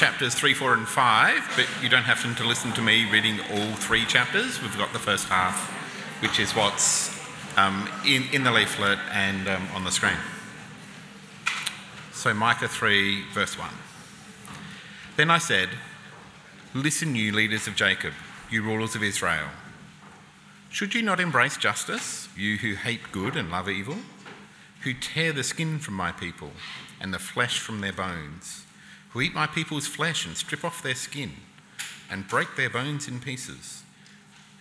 chapters 3, 4, and 5, but you don't have to listen to me reading all three chapters. We've got the first half, which is what's um, in, in the leaflet and um, on the screen. So, Micah 3, verse 1. Then I said, Listen, you leaders of Jacob, you rulers of Israel. Should you not embrace justice, you who hate good and love evil, who tear the skin from my people and the flesh from their bones, who eat my people's flesh and strip off their skin and break their bones in pieces,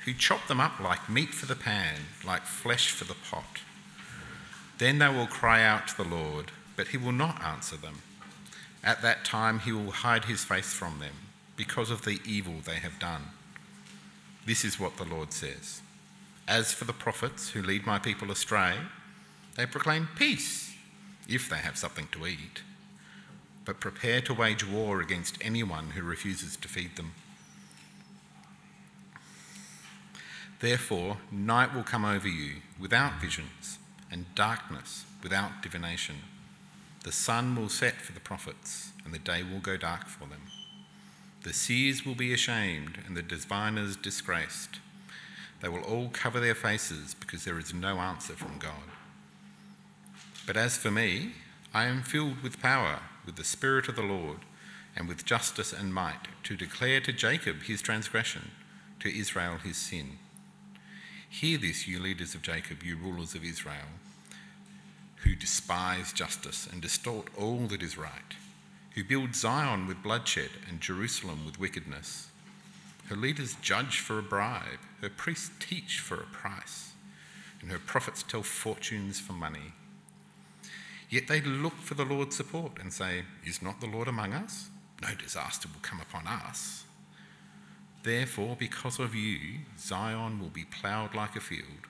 who chop them up like meat for the pan, like flesh for the pot? Then they will cry out to the Lord, but he will not answer them. At that time he will hide his face from them because of the evil they have done. This is what the Lord says. As for the prophets who lead my people astray, they proclaim peace if they have something to eat, but prepare to wage war against anyone who refuses to feed them. Therefore, night will come over you without visions, and darkness without divination. The sun will set for the prophets, and the day will go dark for them. The seers will be ashamed, and the diviners disgraced. They will all cover their faces because there is no answer from God. But as for me, I am filled with power, with the Spirit of the Lord, and with justice and might, to declare to Jacob his transgression, to Israel his sin. Hear this, you leaders of Jacob, you rulers of Israel, who despise justice and distort all that is right who build Zion with bloodshed and Jerusalem with wickedness. Her leaders judge for a bribe, her priests teach for a price, and her prophets tell fortunes for money. Yet they look for the Lord's support and say, Is not the Lord among us? No disaster will come upon us. Therefore, because of you, Zion will be ploughed like a field,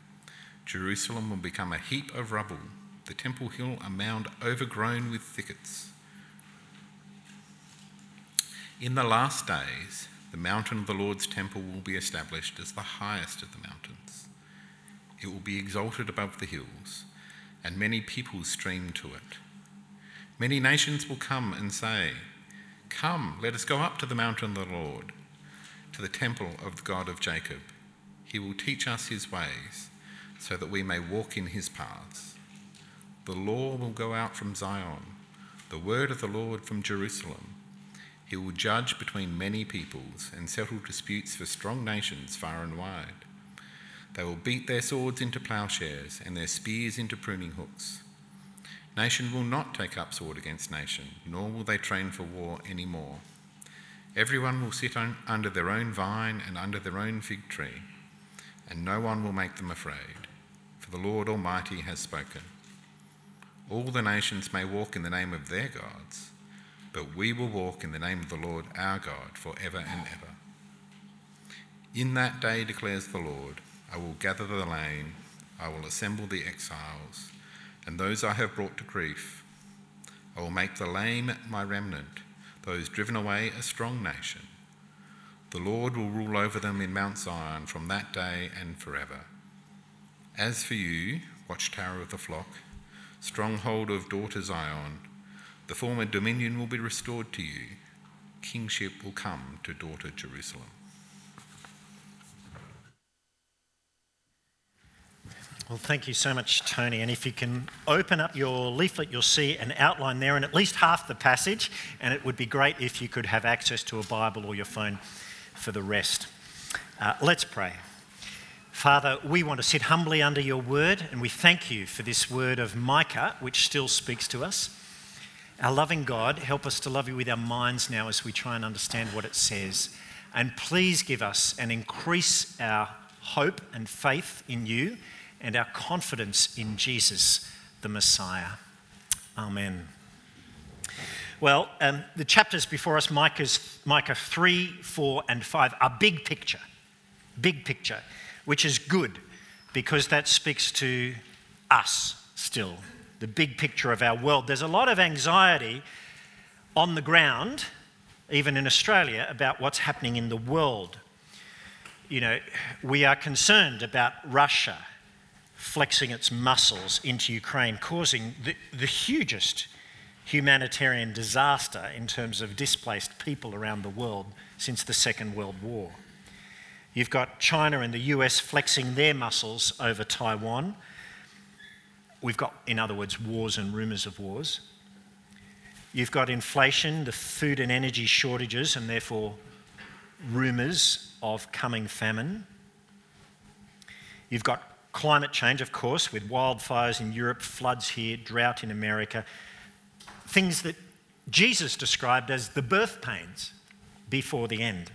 Jerusalem will become a heap of rubble, the Temple Hill a mound overgrown with thickets. In the last days, the mountain of the Lord's temple will be established as the highest of the mountains. It will be exalted above the hills, and many peoples stream to it. Many nations will come and say, Come, let us go up to the mountain of the Lord, to the temple of the God of Jacob. He will teach us his ways, so that we may walk in his paths. The law will go out from Zion, the word of the Lord from Jerusalem. He will judge between many peoples and settle disputes for strong nations far and wide. They will beat their swords into plowshares and their spears into pruning hooks. Nation will not take up sword against nation, nor will they train for war any more. Everyone will sit on, under their own vine and under their own fig tree, and no one will make them afraid, for the Lord Almighty has spoken. All the nations may walk in the name of their gods but we will walk in the name of the Lord our God for ever and ever. In that day, declares the Lord, I will gather the lame, I will assemble the exiles, and those I have brought to grief. I will make the lame my remnant, those driven away a strong nation. The Lord will rule over them in Mount Zion from that day and forever. As for you, watchtower of the flock, stronghold of daughter Zion, the former dominion will be restored to you. Kingship will come to daughter Jerusalem. Well, thank you so much, Tony. And if you can open up your leaflet, you'll see an outline there and at least half the passage. And it would be great if you could have access to a Bible or your phone for the rest. Uh, let's pray. Father, we want to sit humbly under your word, and we thank you for this word of Micah, which still speaks to us. Our loving God, help us to love you with our minds now as we try and understand what it says. And please give us and increase our hope and faith in you and our confidence in Jesus, the Messiah. Amen. Well, um, the chapters before us, Micah's, Micah 3, 4, and 5, are big picture. Big picture, which is good because that speaks to us still the big picture of our world. There's a lot of anxiety on the ground, even in Australia, about what's happening in the world. You know, we are concerned about Russia flexing its muscles into Ukraine, causing the, the hugest, humanitarian disaster in terms of displaced people around the world since the Second World War. You've got China and the US flexing their muscles over Taiwan. We've got, in other words, wars and rumours of wars. You've got inflation, the food and energy shortages, and therefore rumours of coming famine. You've got climate change, of course, with wildfires in Europe, floods here, drought in America, things that Jesus described as the birth pains before the end.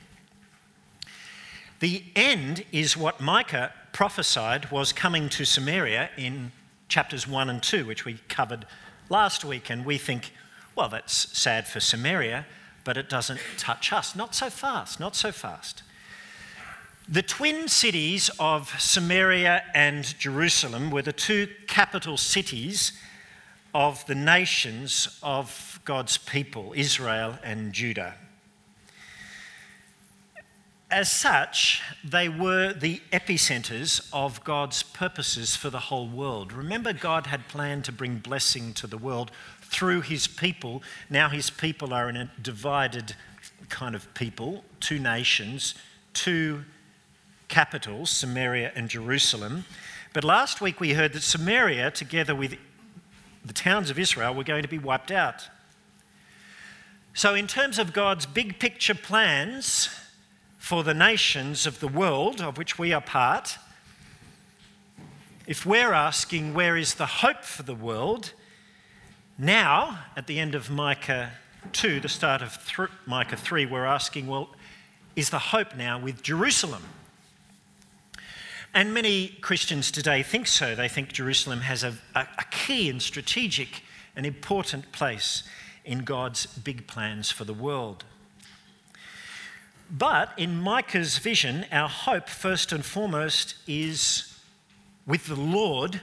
The end is what Micah prophesied was coming to Samaria in chapters 1 and 2, which we covered last week, and we think, well, that's sad for Samaria, but it doesn't touch us. Not so fast, not so fast. The twin cities of Samaria and Jerusalem were the two capital cities of the nations of God's people, Israel and Judah. As such, they were the epicenters of God's purposes for the whole world. Remember, God had planned to bring blessing to the world through his people. Now, his people are in a divided kind of people, two nations, two capitals, Samaria and Jerusalem. But last week we heard that Samaria, together with the towns of Israel were going to be wiped out. So, in terms of God's big picture plans for the nations of the world, of which we are part, if we're asking where is the hope for the world, now, at the end of Micah 2, the start of th- Micah 3, we're asking, well, is the hope now with Jerusalem? And many Christians today think so. They think Jerusalem has a, a, a key and strategic and important place in God's big plans for the world. But in Micah's vision, our hope, first and foremost, is with the Lord,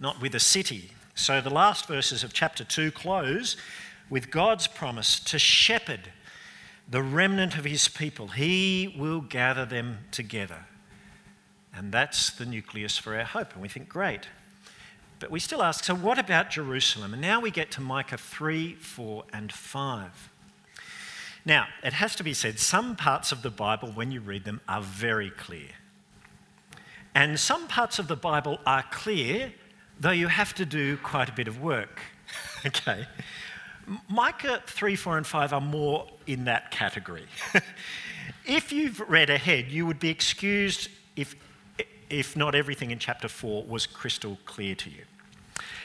not with a city. So the last verses of chapter 2 close with God's promise to shepherd the remnant of his people. He will gather them together. And that's the nucleus for our hope. And we think, great. But we still ask, so what about Jerusalem? And now we get to Micah 3, 4, and 5. Now, it has to be said, some parts of the Bible, when you read them, are very clear. And some parts of the Bible are clear, though you have to do quite a bit of work. okay. Micah 3, 4, and 5 are more in that category. if you've read ahead, you would be excused if if not everything in chapter 4 was crystal clear to you.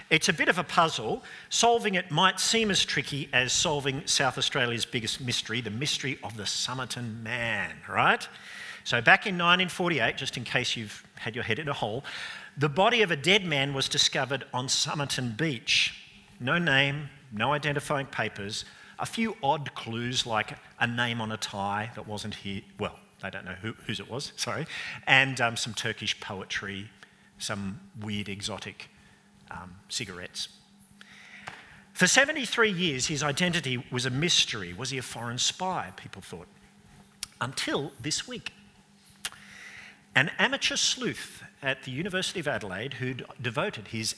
It's a bit of a puzzle. Solving it might seem as tricky as solving South Australia's biggest mystery, the mystery of the Somerton Man, right? So, back in 1948, just in case you've had your head in a hole, the body of a dead man was discovered on Somerton Beach. No name, no identifying papers, a few odd clues like a name on a tie that wasn't here, well, they don't know who, whose it was, sorry, and um, some Turkish poetry, some weird exotic um, cigarettes. For 73 years, his identity was a mystery. Was he a foreign spy? People thought. Until this week. An amateur sleuth at the University of Adelaide, who'd devoted his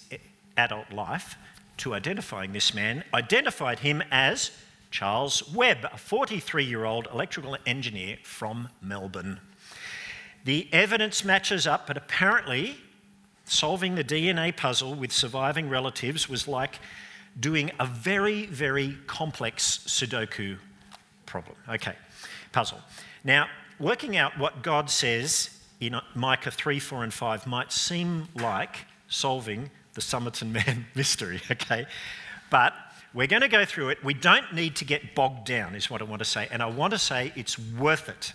adult life to identifying this man, identified him as Charles Webb, a 43 year old electrical engineer from Melbourne. The evidence matches up, but apparently, solving the DNA puzzle with surviving relatives was like doing a very, very complex Sudoku problem. Okay, puzzle. Now, working out what God says in Micah 3, 4, and 5 might seem like solving the Somerton Man mystery, okay? But we're going to go through it. We don't need to get bogged down, is what I want to say. And I want to say it's worth it.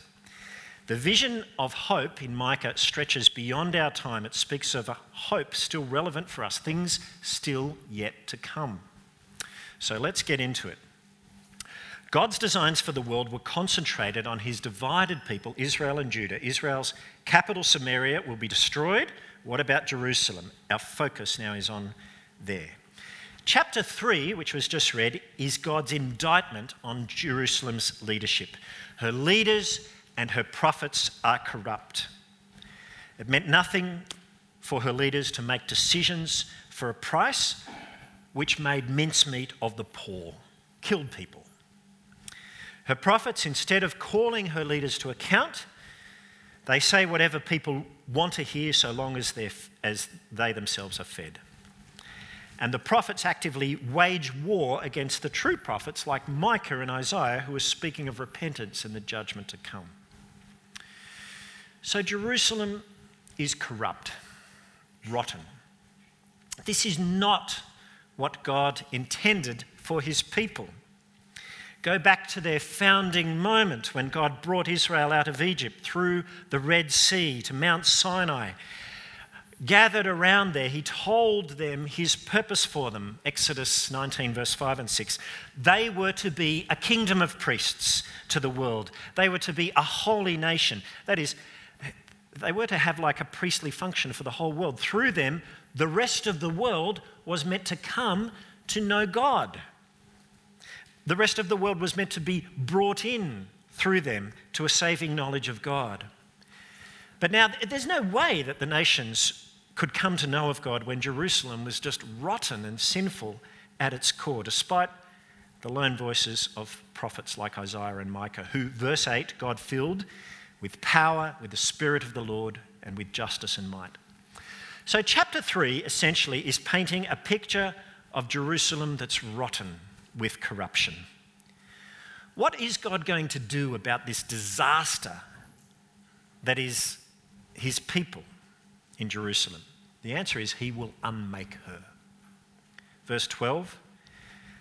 The vision of hope in Micah stretches beyond our time. It speaks of a hope still relevant for us, things still yet to come. So let's get into it. God's designs for the world were concentrated on his divided people, Israel and Judah. Israel's capital, Samaria, will be destroyed. What about Jerusalem? Our focus now is on there. Chapter 3, which was just read, is God's indictment on Jerusalem's leadership. Her leaders and her prophets are corrupt. It meant nothing for her leaders to make decisions for a price which made mincemeat of the poor, killed people. Her prophets, instead of calling her leaders to account, they say whatever people want to hear so long as, as they themselves are fed. And the prophets actively wage war against the true prophets like Micah and Isaiah, who are speaking of repentance and the judgment to come. So Jerusalem is corrupt, rotten. This is not what God intended for his people. Go back to their founding moment when God brought Israel out of Egypt through the Red Sea to Mount Sinai. Gathered around there, he told them his purpose for them. Exodus 19, verse 5 and 6. They were to be a kingdom of priests to the world, they were to be a holy nation. That is, they were to have like a priestly function for the whole world. Through them, the rest of the world was meant to come to know God. The rest of the world was meant to be brought in through them to a saving knowledge of God. But now, there's no way that the nations could come to know of God when Jerusalem was just rotten and sinful at its core, despite the lone voices of prophets like Isaiah and Micah, who, verse 8, God filled with power, with the Spirit of the Lord, and with justice and might. So, chapter 3 essentially is painting a picture of Jerusalem that's rotten with corruption. What is God going to do about this disaster that is his people in Jerusalem? The answer is he will unmake her. Verse 12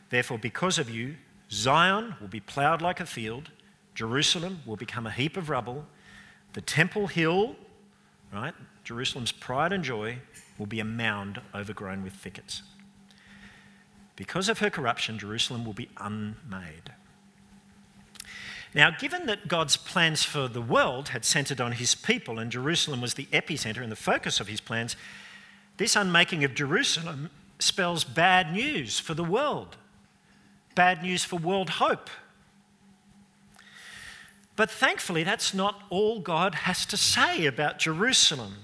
Therefore, because of you, Zion will be ploughed like a field, Jerusalem will become a heap of rubble, the temple hill, right, Jerusalem's pride and joy, will be a mound overgrown with thickets. Because of her corruption, Jerusalem will be unmade. Now, given that God's plans for the world had centered on his people and Jerusalem was the epicenter and the focus of his plans, this unmaking of Jerusalem spells bad news for the world, bad news for world hope. But thankfully, that's not all God has to say about Jerusalem.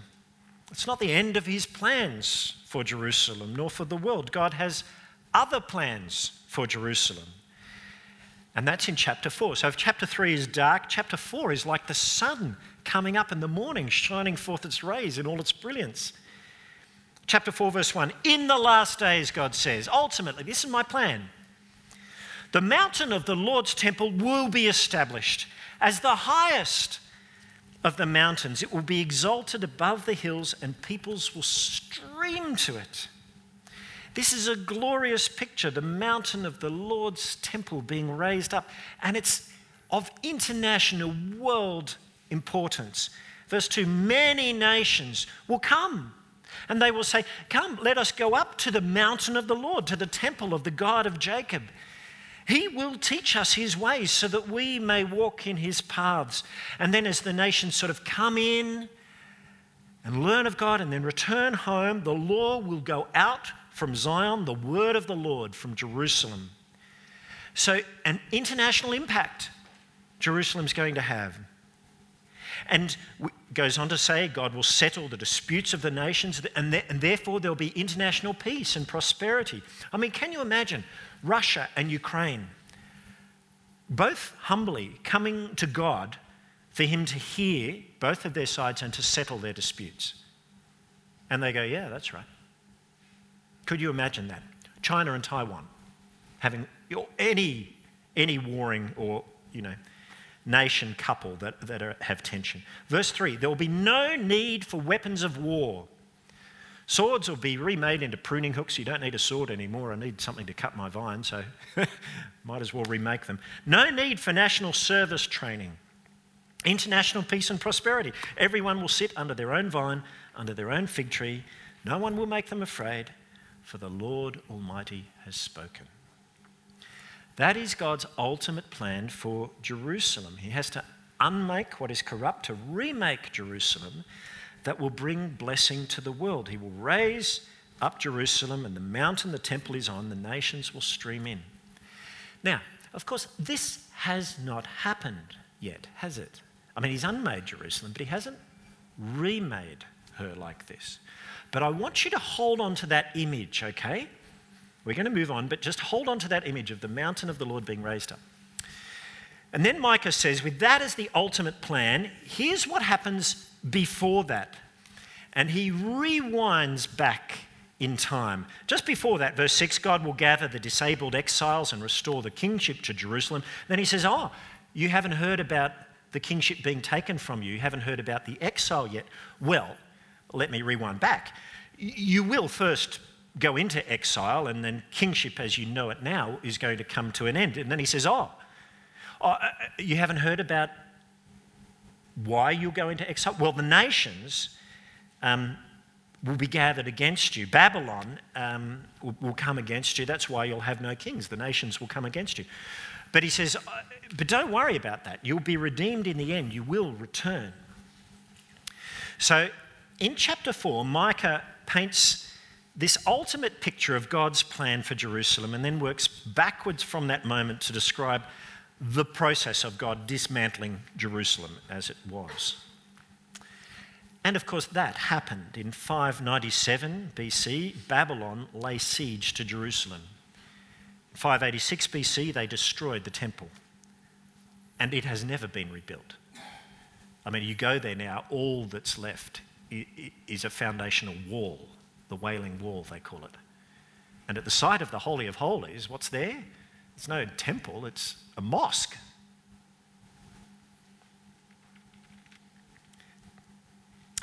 It's not the end of his plans for Jerusalem, nor for the world. God has other plans for Jerusalem. And that's in chapter 4. So if chapter 3 is dark, chapter 4 is like the sun coming up in the morning, shining forth its rays in all its brilliance. Chapter 4, verse 1 In the last days, God says, ultimately, this is my plan. The mountain of the Lord's temple will be established as the highest of the mountains. It will be exalted above the hills, and peoples will stream to it. This is a glorious picture, the mountain of the Lord's temple being raised up, and it's of international world importance. Verse 2 Many nations will come. And they will say, Come, let us go up to the mountain of the Lord, to the temple of the God of Jacob. He will teach us his ways so that we may walk in his paths. And then, as the nations sort of come in and learn of God and then return home, the law will go out from Zion, the word of the Lord from Jerusalem. So, an international impact Jerusalem's going to have. And goes on to say God will settle the disputes of the nations, and, and therefore there'll be international peace and prosperity. I mean, can you imagine Russia and Ukraine, both humbly coming to God for Him to hear both of their sides and to settle their disputes. And they go, Yeah, that's right. Could you imagine that? China and Taiwan having any, any warring or, you know, nation couple that, that are, have tension. Verse 3 there will be no need for weapons of war Swords will be remade into pruning hooks. You don't need a sword anymore. I need something to cut my vine, so might as well remake them. No need for national service training. International peace and prosperity. Everyone will sit under their own vine, under their own fig tree. No one will make them afraid, for the Lord Almighty has spoken. That is God's ultimate plan for Jerusalem. He has to unmake what is corrupt to remake Jerusalem that will bring blessing to the world. He will raise up Jerusalem and the mountain the temple is on, the nations will stream in. Now, of course, this has not happened yet, has it? I mean, he's unmade Jerusalem, but he hasn't remade her like this. But I want you to hold on to that image, okay? We're going to move on, but just hold on to that image of the mountain of the Lord being raised up. And then Micah says, with that as the ultimate plan, here's what happens before that. And he rewinds back in time. Just before that, verse 6 God will gather the disabled exiles and restore the kingship to Jerusalem. Then he says, Oh, you haven't heard about the kingship being taken from you. You haven't heard about the exile yet. Well, let me rewind back. You will first go into exile, and then kingship as you know it now is going to come to an end. And then he says, Oh, oh uh, you haven't heard about why you'll go into exile? Well, the nations um, will be gathered against you. Babylon um, will, will come against you. That's why you'll have no kings. The nations will come against you. But he says, uh, but don't worry about that. You'll be redeemed in the end. You will return. So in chapter 4, Micah paints this ultimate picture of God's plan for Jerusalem and then works backwards from that moment to describe the process of God dismantling Jerusalem as it was. And of course, that happened in 597 BC. Babylon lay siege to Jerusalem. 586 BC, they destroyed the temple, and it has never been rebuilt. I mean, you go there now, all that's left is a foundational wall, the Wailing Wall, they call it. And at the site of the Holy of Holies, what's there? It's no temple, it's a mosque.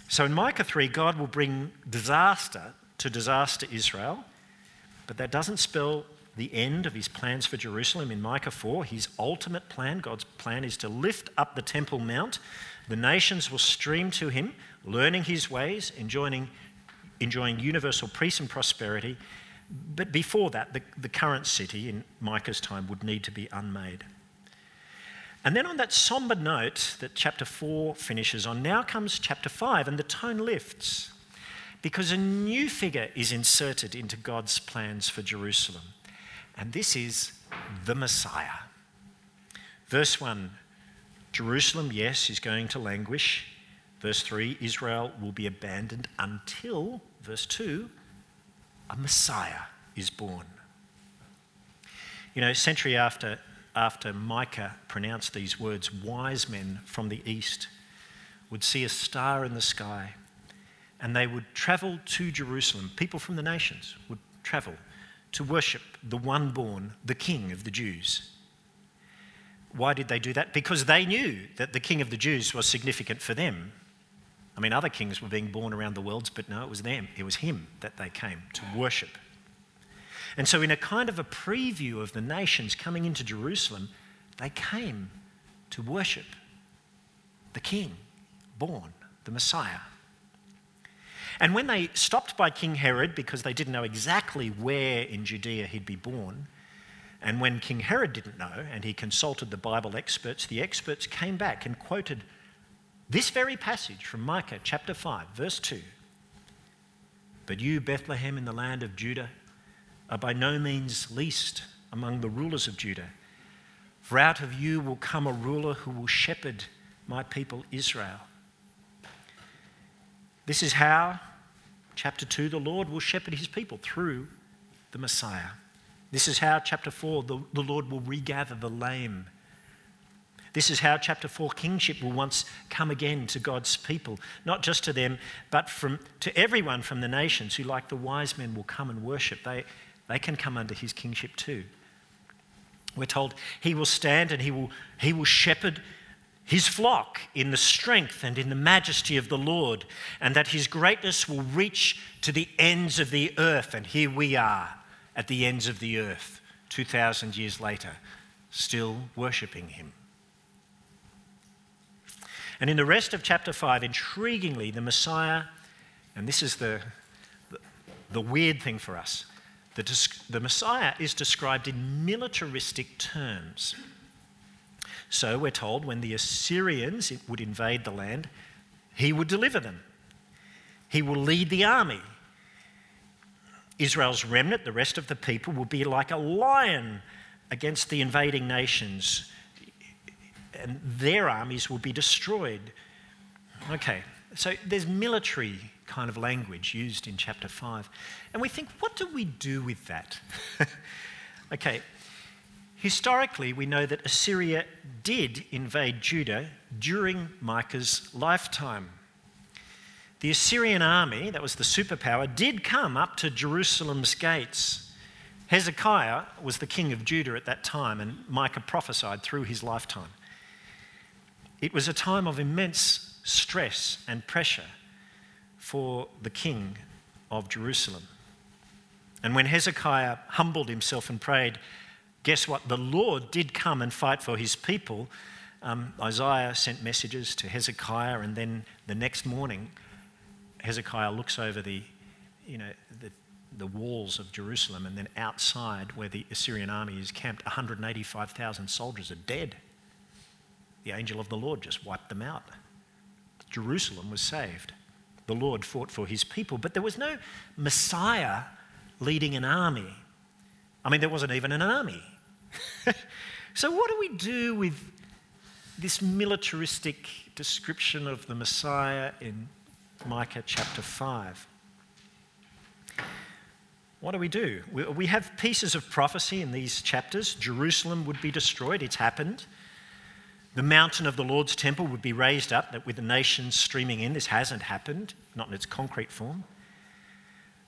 So in Micah 3, God will bring disaster to disaster Israel, but that doesn't spell the end of his plans for Jerusalem in Micah 4. His ultimate plan, God's plan, is to lift up the Temple Mount. The nations will stream to him, learning his ways, enjoying, enjoying universal peace and prosperity. But before that, the, the current city in Micah's time would need to be unmade. And then on that somber note that chapter 4 finishes on, now comes chapter 5, and the tone lifts because a new figure is inserted into God's plans for Jerusalem. And this is the Messiah. Verse 1 Jerusalem, yes, is going to languish. Verse 3 Israel will be abandoned until, verse 2, a Messiah is born. You know, century after, after Micah pronounced these words, wise men from the east would see a star in the sky and they would travel to Jerusalem. People from the nations would travel to worship the one born, the King of the Jews. Why did they do that? Because they knew that the King of the Jews was significant for them. I mean, other kings were being born around the world, but no, it was them. It was him that they came to worship. And so, in a kind of a preview of the nations coming into Jerusalem, they came to worship the King born, the Messiah. And when they stopped by King Herod because they didn't know exactly where in Judea he'd be born, and when King Herod didn't know and he consulted the Bible experts, the experts came back and quoted this very passage from Micah chapter 5, verse 2. But you, Bethlehem, in the land of Judah, are by no means least among the rulers of Judah. For out of you will come a ruler who will shepherd my people Israel. This is how, chapter 2, the Lord will shepherd his people through the Messiah. This is how, chapter 4, the, the Lord will regather the lame. This is how, chapter 4, kingship will once come again to God's people, not just to them, but from, to everyone from the nations who, like the wise men, will come and worship. They, they can come under his kingship too. We're told he will stand and he will, he will shepherd his flock in the strength and in the majesty of the Lord, and that his greatness will reach to the ends of the earth. And here we are at the ends of the earth, 2,000 years later, still worshipping him. And in the rest of chapter 5, intriguingly, the Messiah, and this is the, the, the weird thing for us, the, the Messiah is described in militaristic terms. So we're told when the Assyrians would invade the land, he would deliver them. He will lead the army. Israel's remnant, the rest of the people, will be like a lion against the invading nations, and their armies will be destroyed. Okay, so there's military kind of language used in chapter 5. And we think, what do we do with that? okay, historically, we know that Assyria did invade Judah during Micah's lifetime. The Assyrian army, that was the superpower, did come up to Jerusalem's gates. Hezekiah was the king of Judah at that time, and Micah prophesied through his lifetime. It was a time of immense stress and pressure for the king of Jerusalem. And when Hezekiah humbled himself and prayed, guess what? The Lord did come and fight for his people. Um, Isaiah sent messages to Hezekiah, and then the next morning, Hezekiah looks over the, you know, the, the walls of Jerusalem, and then outside where the Assyrian army is camped, 185,000 soldiers are dead. The angel of the Lord just wiped them out. Jerusalem was saved the Lord fought for his people. But there was no Messiah leading an army. I mean, there wasn't even an army. so, what do we do with this militaristic description of the Messiah in Micah chapter 5? What do we do? We have pieces of prophecy in these chapters. Jerusalem would be destroyed, it's happened. The mountain of the Lord's temple would be raised up, that with the nations streaming in. This hasn't happened, not in its concrete form.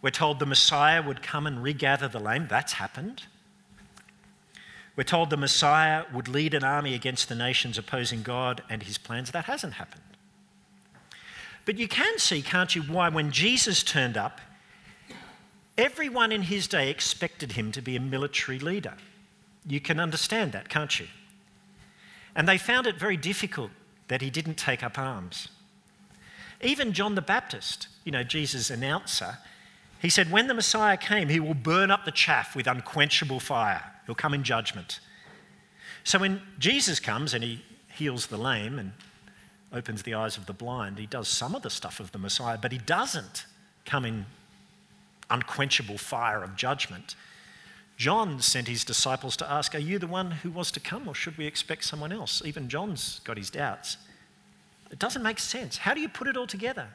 We're told the Messiah would come and regather the lame. That's happened. We're told the Messiah would lead an army against the nations opposing God and his plans. That hasn't happened. But you can see, can't you, why when Jesus turned up, everyone in his day expected him to be a military leader. You can understand that, can't you? And they found it very difficult that he didn't take up arms. Even John the Baptist, you know, Jesus' announcer, he said, When the Messiah came, he will burn up the chaff with unquenchable fire. He'll come in judgment. So when Jesus comes and he heals the lame and opens the eyes of the blind, he does some of the stuff of the Messiah, but he doesn't come in unquenchable fire of judgment. John sent his disciples to ask, Are you the one who was to come, or should we expect someone else? Even John's got his doubts. It doesn't make sense. How do you put it all together?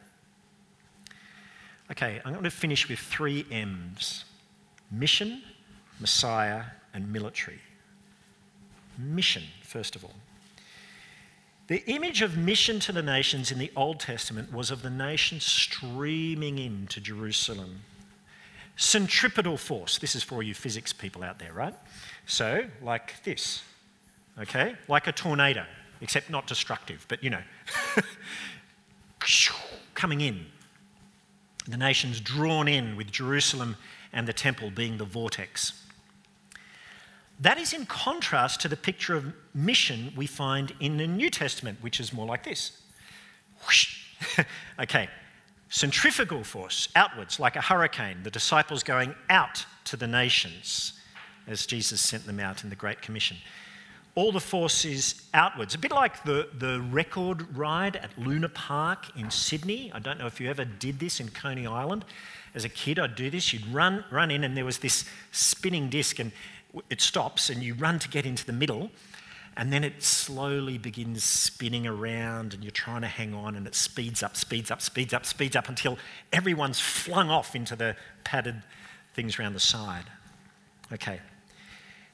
Okay, I'm going to finish with three M's mission, Messiah, and military. Mission, first of all. The image of mission to the nations in the Old Testament was of the nations streaming into Jerusalem Centripetal force. This is for you physics people out there, right? So, like this, okay? Like a tornado, except not destructive, but you know, coming in. The nation's drawn in with Jerusalem and the temple being the vortex. That is in contrast to the picture of mission we find in the New Testament, which is more like this. okay, centrifugal force outwards, like a hurricane, the disciples going out to the nations as Jesus sent them out in the Great Commission. All the force is outwards, a bit like the, the record ride at Luna Park in Sydney. I don't know if you ever did this in Coney Island. As a kid, I'd do this. You'd run, run in, and there was this spinning disc, and it stops, and you run to get into the middle and then it slowly begins spinning around and you're trying to hang on and it speeds up, speeds up, speeds up, speeds up until everyone's flung off into the padded things around the side. Okay.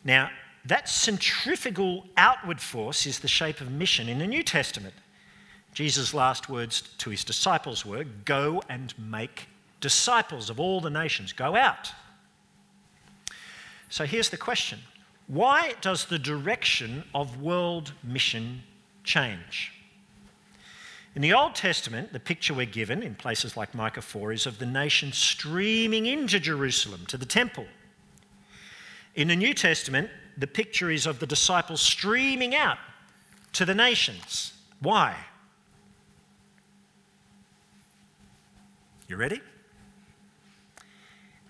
Now, that centrifugal outward force is the shape of mission in the New Testament. Jesus' last words to his disciples were Go and make disciples of all the nations. Go out. So here's the question why does the direction of world mission change? In the Old Testament, the picture we're given in places like Micah 4 is of the nation streaming into Jerusalem, to the temple. In the New Testament, the picture is of the disciples streaming out to the nations. Why? You ready?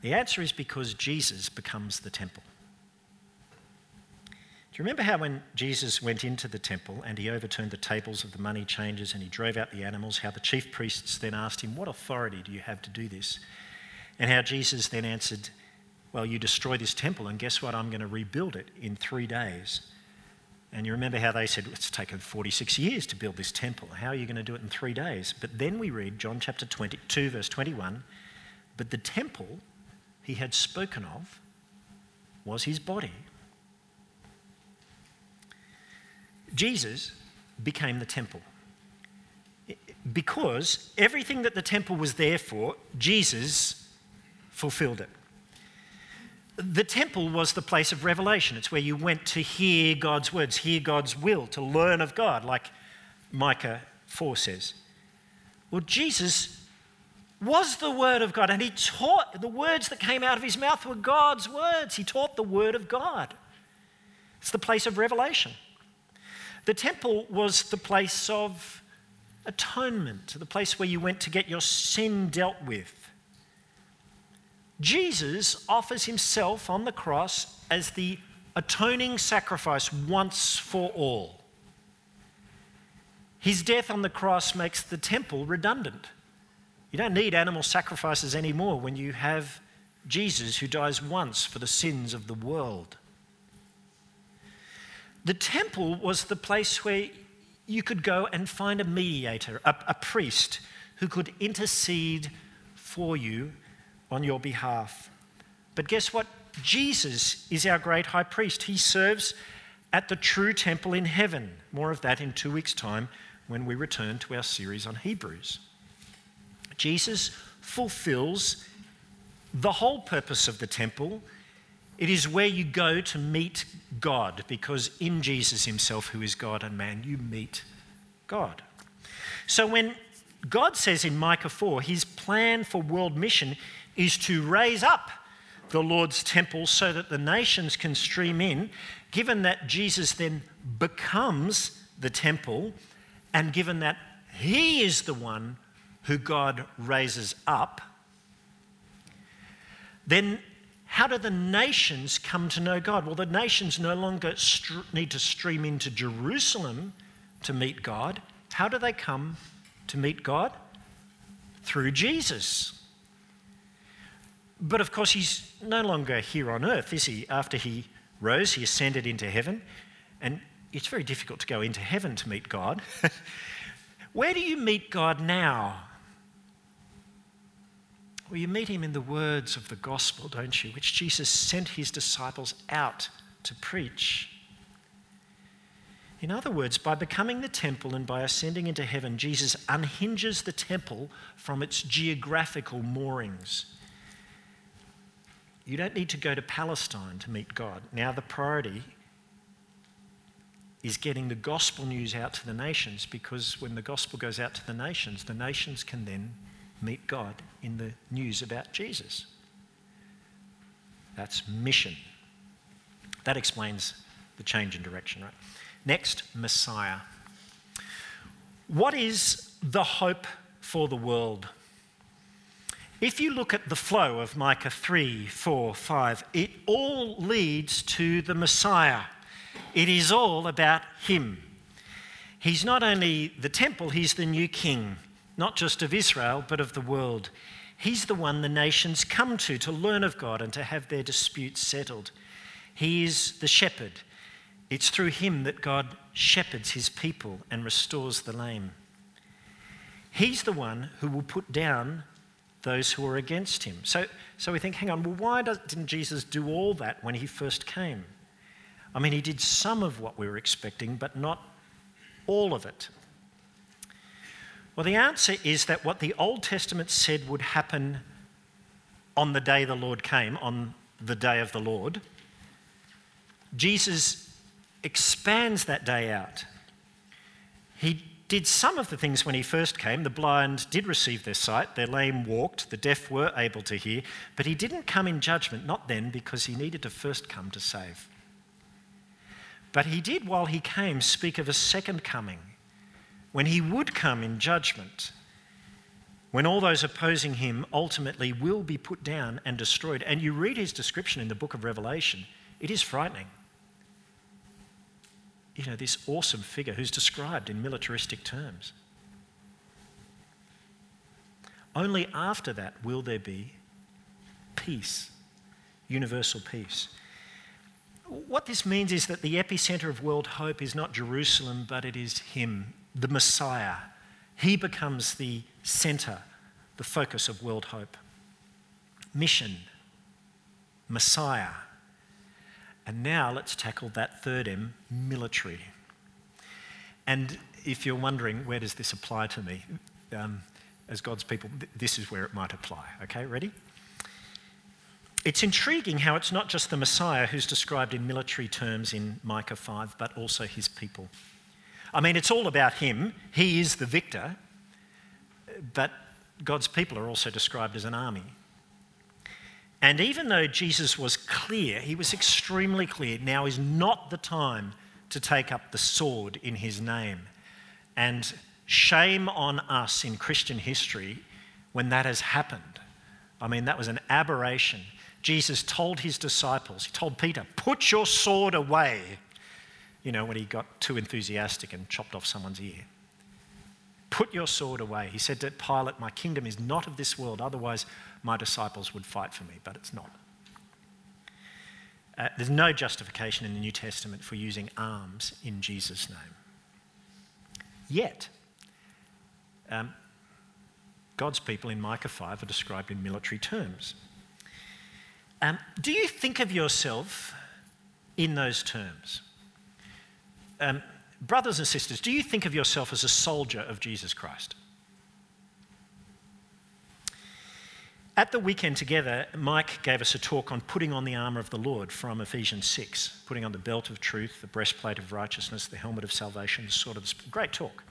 The answer is because Jesus becomes the temple you remember how when Jesus went into the temple and he overturned the tables of the money changers and he drove out the animals, how the chief priests then asked him, What authority do you have to do this? And how Jesus then answered, Well, you destroy this temple, and guess what? I'm going to rebuild it in three days. And you remember how they said, it's taken 46 years to build this temple. How are you going to do it in three days? But then we read John chapter 22, verse 21 But the temple he had spoken of was his body. Jesus became the temple. Because everything that the temple was there for, Jesus fulfilled it. The temple was the place of revelation. It's where you went to hear God's words, hear God's will, to learn of God, like Micah 4 says. Well, Jesus was the Word of God, and He taught the words that came out of His mouth were God's words. He taught the Word of God. It's the place of revelation. The temple was the place of atonement, the place where you went to get your sin dealt with. Jesus offers himself on the cross as the atoning sacrifice once for all. His death on the cross makes the temple redundant. You don't need animal sacrifices anymore when you have Jesus who dies once for the sins of the world. The temple was the place where you could go and find a mediator, a, a priest who could intercede for you on your behalf. But guess what? Jesus is our great high priest. He serves at the true temple in heaven. More of that in two weeks' time when we return to our series on Hebrews. Jesus fulfills the whole purpose of the temple. It is where you go to meet God, because in Jesus himself, who is God and man, you meet God. So when God says in Micah 4, his plan for world mission is to raise up the Lord's temple so that the nations can stream in, given that Jesus then becomes the temple, and given that he is the one who God raises up, then how do the nations come to know God? Well, the nations no longer need to stream into Jerusalem to meet God. How do they come to meet God? Through Jesus. But of course, he's no longer here on earth, is he? After he rose, he ascended into heaven. And it's very difficult to go into heaven to meet God. Where do you meet God now? Well, you meet him in the words of the gospel, don't you? Which Jesus sent his disciples out to preach. In other words, by becoming the temple and by ascending into heaven, Jesus unhinges the temple from its geographical moorings. You don't need to go to Palestine to meet God. Now, the priority is getting the gospel news out to the nations because when the gospel goes out to the nations, the nations can then meet God in the news about Jesus. That's mission. That explains the change in direction, right? Next, Messiah. What is the hope for the world? If you look at the flow of Micah 3, 4, 5, it all leads to the Messiah. It is all about Him. He's not only the temple, He's the new King, not just of Israel, but of the world. He's the one the nations come to to learn of God and to have their disputes settled. He is the shepherd. It's through Him that God shepherds His people and restores the lame. He's the one who will put down those who are against him. So, so we think, hang on, well, why does, didn't Jesus do all that when he first came? I mean, he did some of what we were expecting, but not all of it. Well, the answer is that what the Old Testament said would happen on the day the Lord came, on the day of the Lord, Jesus expands that day out. He did some of the things when he first came. The blind did receive their sight, their lame walked, the deaf were able to hear, but he didn't come in judgment, not then, because he needed to first come to save. But he did, while he came, speak of a second coming, when he would come in judgment, when all those opposing him ultimately will be put down and destroyed. And you read his description in the book of Revelation, it is frightening you know, this awesome figure who's described in militaristic terms. Only after that will there be peace, universal peace. What this means is that the epicenter of world hope is not Jerusalem, but it is Him, the Messiah. He becomes the center, the focus of world hope. Mission, Messiah. And now let's tackle that third M, military. And if you're wondering, where does this apply to me? Um, as God's people, th- this is where it might apply. Okay, ready? It's intriguing how it's not just the Messiah who's described in military terms in Micah 5, but also his people. I mean, it's all about him. He is the victor, but God's people are also described as an army. And even though Jesus was clear, he was extremely clear, now is not the time to take up the sword in his name. And shame on us in Christian history when that has happened. I mean, that was an aberration. Jesus told his disciples, he told Peter, put your sword away, you know, when he got too enthusiastic and chopped off someone's ear. Put your sword away. He said to Pilate, My kingdom is not of this world, otherwise, my disciples would fight for me, but it's not. Uh, there's no justification in the New Testament for using arms in Jesus' name. Yet, um, God's people in Micah 5 are described in military terms. Um, do you think of yourself in those terms? Um, brothers and sisters, do you think of yourself as a soldier of Jesus Christ? At the weekend together, Mike gave us a talk on putting on the armour of the Lord from Ephesians 6, putting on the belt of truth, the breastplate of righteousness, the helmet of salvation, the sword of. Great talk.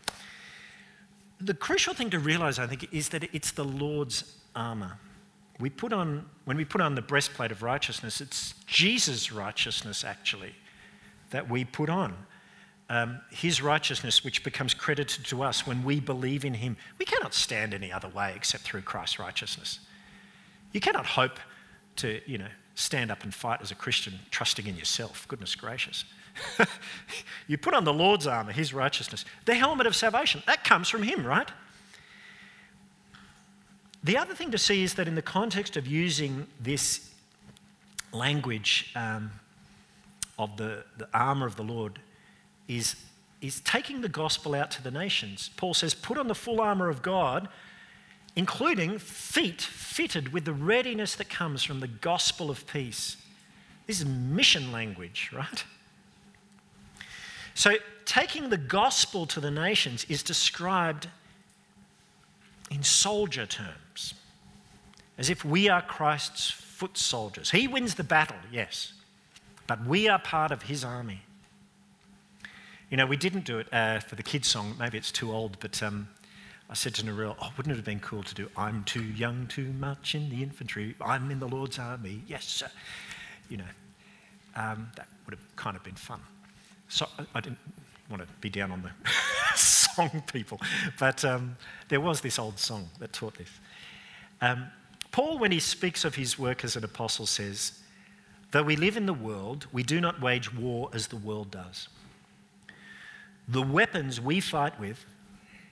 The crucial thing to realise, I think, is that it's the Lord's armour. We put on, when we put on the breastplate of righteousness, it's Jesus' righteousness actually that we put on. Um, his righteousness, which becomes credited to us when we believe in him. We cannot stand any other way except through Christ's righteousness. You cannot hope to, you know, stand up and fight as a Christian trusting in yourself. Goodness gracious. you put on the Lord's armour, his righteousness, the helmet of salvation. That comes from him, right? The other thing to see is that in the context of using this language um, of the, the armour of the Lord, is, is taking the gospel out to the nations. Paul says, Put on the full armour of God, including feet fitted with the readiness that comes from the gospel of peace. This is mission language, right? So, taking the gospel to the nations is described in soldier terms, as if we are Christ's foot soldiers. He wins the battle, yes, but we are part of his army. You know, we didn't do it uh, for the kids' song. Maybe it's too old, but um, I said to Narelle, oh, wouldn't it have been cool to do I'm too young to march in the infantry, I'm in the Lord's army, yes, sir. You know, um, that would have kind of been fun. So I didn't want to be down on the song people, but um, there was this old song that taught this. Um, Paul, when he speaks of his work as an apostle, says, Though we live in the world, we do not wage war as the world does. The weapons we fight with,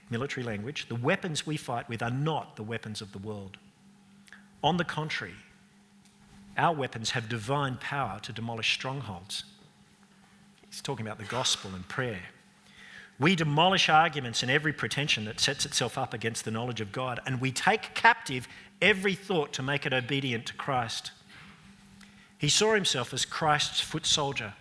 military language, the weapons we fight with are not the weapons of the world. On the contrary, our weapons have divine power to demolish strongholds. He's talking about the gospel and prayer. We demolish arguments and every pretension that sets itself up against the knowledge of God, and we take captive every thought to make it obedient to Christ. He saw himself as Christ's foot soldier,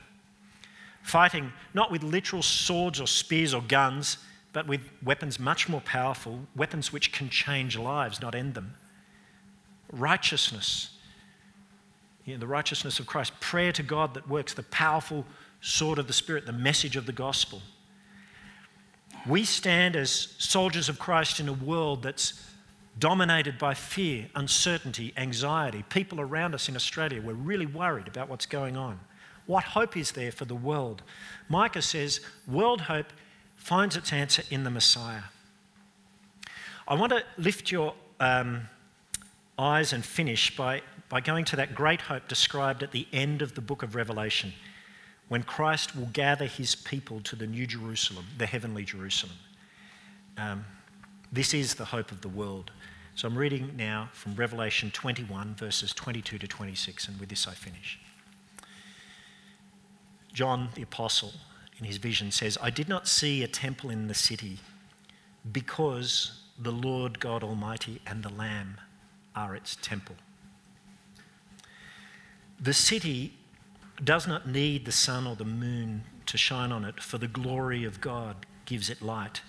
fighting not with literal swords or spears or guns, but with weapons much more powerful, weapons which can change lives, not end them. Righteousness, you know, the righteousness of Christ, prayer to God that works, the powerful sword of the Spirit, the message of the gospel. We stand as soldiers of Christ in a world that's dominated by fear, uncertainty, anxiety. People around us in Australia, we're really worried about what's going on. What hope is there for the world? Micah says, world hope finds its answer in the Messiah. I want to lift your um, eyes and finish by, by going to that great hope described at the end of the book of Revelation when Christ will gather his people to the new Jerusalem, the heavenly Jerusalem. Um, this is the hope of the world. So I'm reading now from Revelation 21, verses 22 to 26, and with this I finish. John the Apostle, in his vision, says, I did not see a temple in the city because the Lord God Almighty and the Lamb are its temple. The city does not need the sun or the moon to shine on it, for the glory of God gives it light,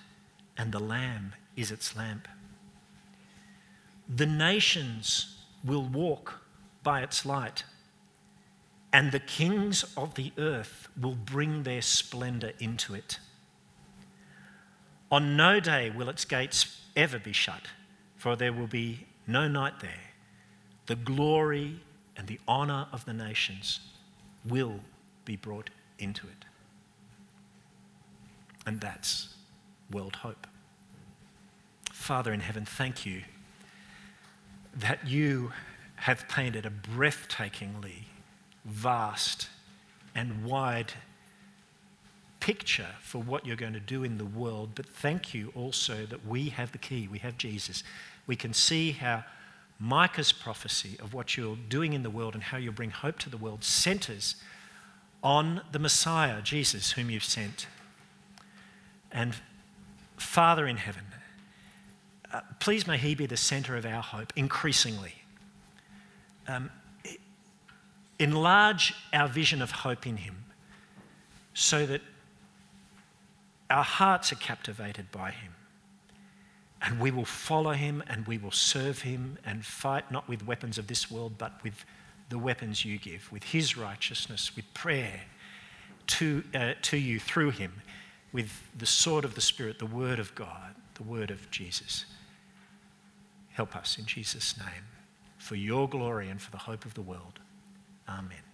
and the Lamb is its lamp. The nations will walk by its light, and the kings of the earth will bring their splendour into it. On no day will its gates ever be shut, for there will be no night there. The glory and the honour of the nations will be brought into it. And that's world hope. Father in heaven, thank you that you have painted a breathtakingly vast and wide picture for what you're going to do in the world, but thank you also that we have the key, we have Jesus. We can see how Micah's prophecy of what you're doing in the world and how you'll bring hope to the world centers on the Messiah, Jesus, whom you've sent. And Father in heaven, uh, please may he be the center of our hope increasingly. Um, enlarge our vision of hope in him so that our hearts are captivated by him. And we will follow him and we will serve him and fight not with weapons of this world, but with the weapons you give, with his righteousness, with prayer to, uh, to you through him, with the sword of the Spirit, the word of God, the word of Jesus. Help us in Jesus' name for your glory and for the hope of the world. Amen.